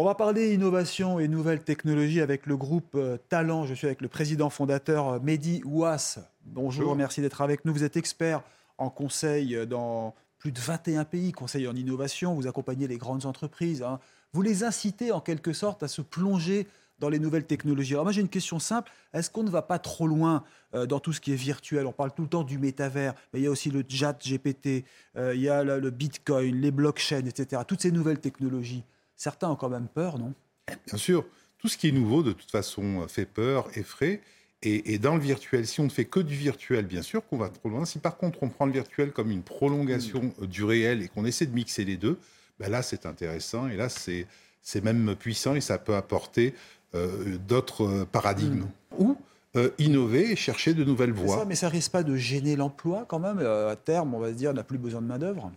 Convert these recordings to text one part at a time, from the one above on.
On va parler innovation et nouvelles technologies avec le groupe euh, Talent. Je suis avec le président fondateur euh, Mehdi Ouas. Bonjour, Bonjour. merci d'être avec nous. Vous êtes expert en conseil euh, dans plus de 21 pays, conseil en innovation. Vous accompagnez les grandes entreprises. hein. Vous les incitez en quelque sorte à se plonger dans les nouvelles technologies. Alors moi j'ai une question simple. Est-ce qu'on ne va pas trop loin dans tout ce qui est virtuel? On parle tout le temps du métavers, mais il y a aussi le chat GPT, il y a le Bitcoin, les blockchains, etc. Toutes ces nouvelles technologies. Certains ont quand même peur, non? Bien sûr, tout ce qui est nouveau, de toute façon, fait peur, effraie. Et, et dans le virtuel, si on ne fait que du virtuel, bien sûr qu'on va trop loin. Si par contre on prend le virtuel comme une prolongation euh, du réel et qu'on essaie de mixer les deux, ben là c'est intéressant et là c'est c'est même puissant et ça peut apporter euh, d'autres euh, paradigmes. Ou euh, innover et chercher de nouvelles voies. ça, mais ça risque pas de gêner l'emploi quand même Euh, À terme, on va se dire, on n'a plus besoin de main-d'œuvre.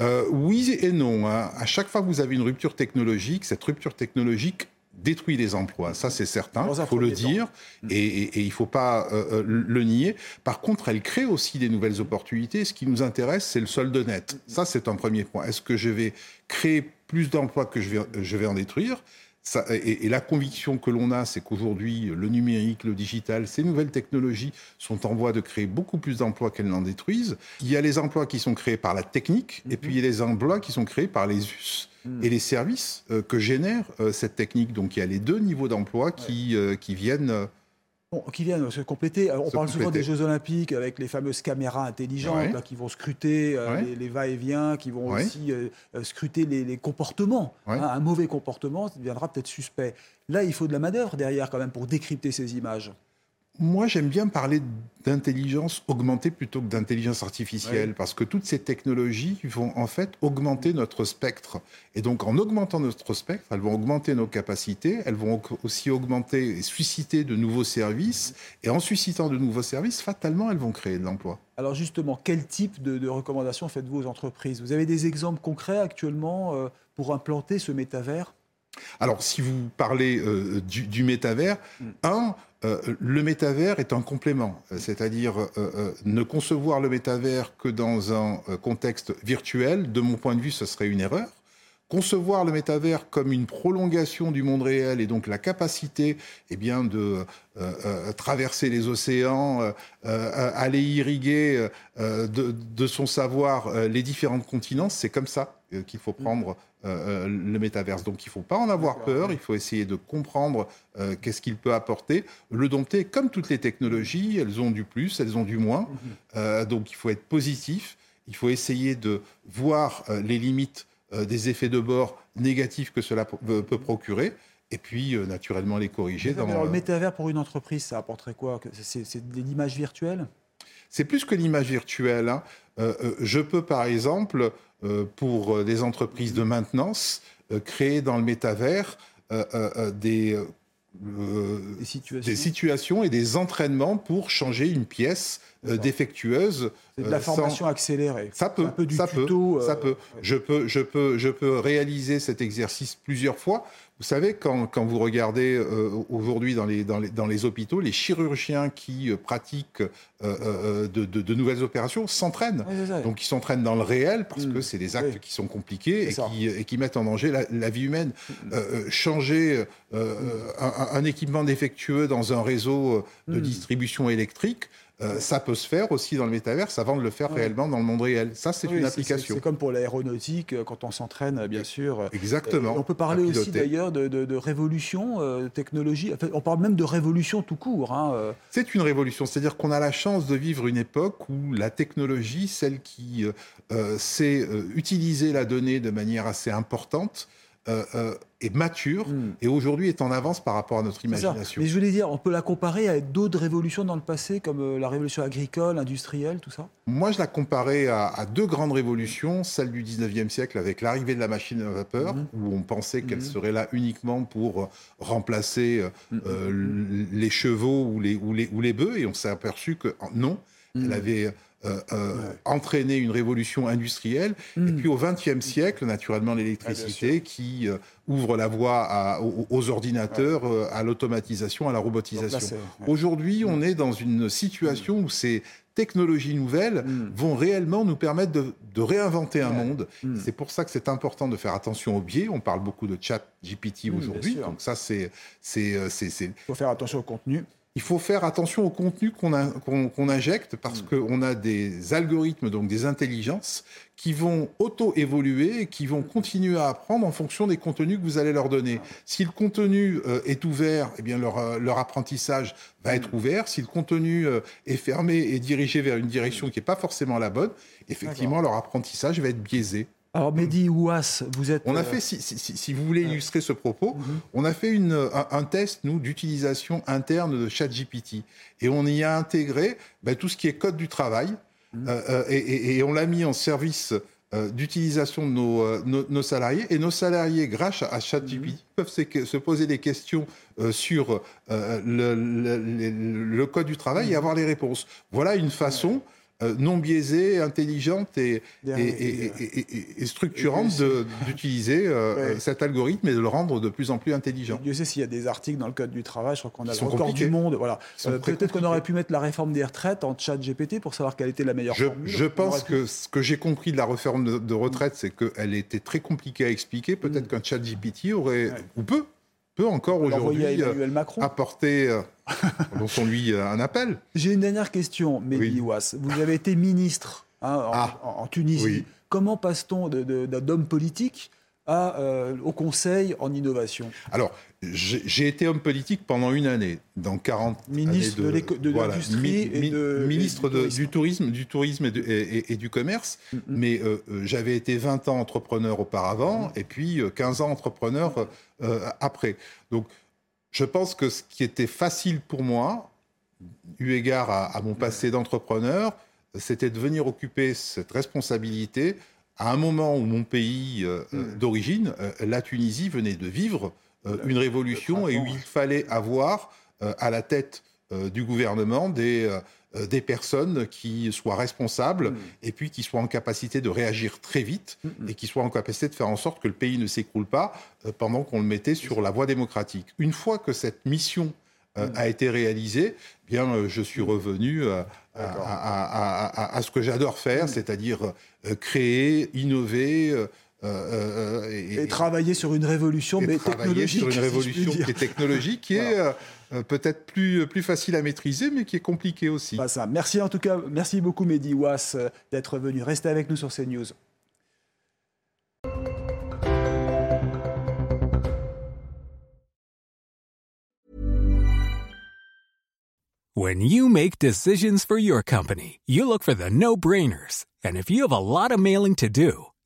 Euh, oui et non. hein. À chaque fois que vous avez une rupture technologique, cette rupture technologique détruit les emplois. Ça, c'est certain. Un Il faut le dire et, et- et il ne faut pas euh, euh, le nier. Par contre, elle crée aussi des nouvelles opportunités. Ce qui nous intéresse, c'est le solde net. Ça, c'est un premier point. Est-ce que je vais créer plus d'emplois que je vais, je vais en détruire? Ça, et, et la conviction que l'on a, c'est qu'aujourd'hui, le numérique, le digital, ces nouvelles technologies sont en voie de créer beaucoup plus d'emplois qu'elles n'en détruisent. Il y a les emplois qui sont créés par la technique, et puis il y a les emplois qui sont créés par les us et les services euh, que génère euh, cette technique. Donc il y a les deux niveaux d'emploi qui, euh, qui viennent. Euh, Bon, qui viennent se compléter. Alors, on Se parle souvent des Jeux Olympiques avec les fameuses caméras intelligentes Ouais. là, qui vont scruter euh, Ouais. les, les va-et-vient, qui vont Ouais. aussi euh, euh, scruter les, les comportements. Hein, un mauvais comportement deviendra peut-être suspect. Là, il faut de la main-d'œuvre derrière quand même pour décrypter ces images. Moi, j'aime bien parler d'intelligence augmentée plutôt que d'intelligence artificielle, Ouais. parce que toutes ces technologies vont en fait augmenter notre spectre. Et donc, en augmentant notre spectre, elles vont augmenter nos capacités, elles vont au- aussi augmenter et susciter de nouveaux services. Et en suscitant de nouveaux services, fatalement, elles vont créer de l'emploi. Alors justement, quel type de, de recommandations faites-vous aux entreprises? Vous avez des exemples concrets actuellement euh, pour implanter ce métavers? Alors, si vous parlez euh, du, du métavers, Mm. un, euh, le métavers est un complément, Euh, c'est-à-dire euh, ne concevoir le métavers que dans un contexte virtuel, de mon point de vue, ce serait une erreur. Concevoir le métavers comme une prolongation du monde réel et donc la capacité eh bien, de euh, euh, traverser les océans, euh, euh, aller irriguer euh, de, de son savoir euh, les différents continents, c'est comme ça qu'il faut prendre euh, euh, le métaverse. Donc il ne faut pas en avoir peur, il faut essayer de comprendre euh, qu'est-ce qu'il peut apporter, le dompter comme toutes les technologies, elles ont du plus, elles ont du moins. Euh, donc il faut être positif, il faut essayer de voir les limites euh, des effets de bord négatifs que cela peut, peut procurer, et puis euh, naturellement les corriger. Dans, Alors le euh, métavers pour une entreprise, ça apporterait quoi? C'est de l'image virtuelle? C'est plus que l'image virtuelle. hein. Euh, euh, je peux, par exemple, euh, pour euh, des entreprises de maintenance, euh, créer dans le métavers euh, euh, euh, des, euh, euh, Des situations des situations et des entraînements pour changer une pièce euh. Défectueuse. C'est de euh, la sans- formation accélérée. Ça peut, un peu du ça tuto, peut, euh, ça peut. Je peux, je peux, je peux réaliser cet exercice plusieurs fois. Vous savez, quand, quand vous regardez euh, aujourd'hui dans les, dans, les, dans les hôpitaux, les chirurgiens qui euh, pratiquent euh, euh, de, de- de nouvelles opérations s'entraînent. Donc, ils s'entraînent dans le réel parce Mm. que c'est des actes Oui. qui sont compliqués et qui, et qui mettent en danger la, la vie humaine. Euh, euh, changer euh, un, un équipement défectueux dans un réseau euh, de Mm. distribution électrique, euh, ça peut se faire aussi dans le métaverse avant de le faire Ouais. réellement dans le monde réel. Ça, c'est Oui, une application. C'est comme pour l'aéronautique, euh, quand on s'entraîne, bien sûr. euh, Exactement. Et on peut parler aussi d'ailleurs de, de- de révolution euh, technologie. Enfin, on parle même de révolution tout court. hein. C'est une révolution, c'est-à-dire qu'on a la chance de vivre une époque où la technologie, celle qui euh, sait utiliser la donnée de manière assez importante, euh, euh, est mature Hmm. et aujourd'hui est en avance par rapport à notre imagination. Mais je voulais dire, on peut la comparer à d'autres révolutions dans le passé, comme euh, la révolution agricole, industrielle, tout ça? Moi, je la comparais à, à deux grandes révolutions, celle du 19e siècle avec l'arrivée de la machine à vapeur, Mhm. où on pensait qu'elle Mhm. serait là uniquement pour remplacer euh, Mhm. les chevaux ou les, ou les, ou les bœufs, et on s'est aperçu que en- elle Mhm. avait euh, euh, Ouais. entraîné une révolution industrielle. Et Mhm. puis au XXe siècle, naturellement, l'électricité qui euh, ouvre la voie à- aux, aux ordinateurs, à l'automatisation, à la robotisation. ouais. Aujourd'hui, on est dans une situation où ces technologies nouvelles Mm. vont réellement nous permettre de, de réinventer un monde. Mm. C'est pour ça que c'est important de faire attention aux biais. On parle beaucoup de chat GPT Mm, aujourd'hui. Donc ça, c'est- Il faut faire attention au contenu. Il faut faire attention au contenu qu'on, injecte parce Mm. qu'on a des algorithmes, donc des intelligences, qui vont auto-évoluer et qui vont continuer à apprendre en fonction des contenus que vous allez leur donner. Si le contenu euh, est ouvert, eh bien leur, euh, leur apprentissage va être ouvert. Si le contenu euh, est fermé et dirigé vers une direction qui n'est pas forcément la bonne, effectivement, leur apprentissage va être biaisé. Alors, Mehdi Ouas, vous êtes. On a euh, fait, si, si- si- si vous voulez illustrer ce propos, Mhm. on a fait une, un, un test, nous, d'utilisation interne de ChatGPT. Et on y a intégré ben, tout ce qui est code du travail. Mhm. euh, euh, et, et- et on l'a mis en service euh, d'utilisation de nos, euh, nos- nos salariés. Et nos salariés, grâce à ChatGPT, Mhm. peuvent se, se poser des questions euh, sur le, le- le- le code du travail et avoir les réponses. Voilà une façon non biaisée, intelligente et, structurante d'utiliser euh, Ouais. cet algorithme et de le rendre de plus en plus intelligent. Dieu sait s'il y a des articles dans le code du travail, je crois qu'on a le record du monde. Voilà. Euh, Peut-être qu'on aurait pu mettre la réforme des retraites en chat GPT pour savoir quelle était la meilleure Je, formule. je pense pu- que ce que j'ai compris de la réforme de, de retraite, c'est qu'elle était très compliquée à expliquer. Peut-être Mm. qu'un chat GPT aurait, Ouais. ou peut, peut encore aujourd'hui euh, apporter, euh, lançons lui euh, un appel. J'ai une dernière question, Mehdi Oui. Vous avez été ministre hein, en, Ah. en- Tunisie. Oui. Comment passe-t-on de- d'homme politique à, euh, au conseil en innovation? Alors, j'ai été homme politique pendant une année, dans 40 Ministre années de de l'industrie ministre du de- tourisme. du tourisme, du tourisme et, du- et- et- et du commerce. Mm, mm. Mais euh, j'avais été 20 ans entrepreneur auparavant et puis euh, 15 ans entrepreneur euh, après. Donc, je pense que ce qui était facile pour moi, eu égard à, à mon passé d'entrepreneur, c'était de venir occuper cette responsabilité à un moment où mon pays euh, euh, d'origine, euh, la Tunisie, venait de vivre euh, une révolution et où il fallait avoir à la tête du gouvernement des, euh, des personnes qui soient responsables Mm. et puis qui soient en capacité de réagir très vite Mm, mm. et qui soient en capacité de faire en sorte que le pays ne s'écroule pas euh, pendant qu'on le mettait sur la voie démocratique. Une fois que cette mission euh, a été réalisée, eh bien, je suis revenu à, D'accord. à- à- à- à ce que j'adore faire, c'est-à-dire créer, innover. Euh, euh, euh, Et, travailler sur une révolution, mais technologique. sur une révolution qui est technologique, qui est euh, peut-être plus, plus facile à maîtriser, mais qui est compliquée aussi. Ça. Merci en tout cas, merci beaucoup Mehdi Ouas d'être venu. Restez avec nous sur CNews. When you make decisions for your company, you look for the no brainers. And if you have a lot of mailing to do,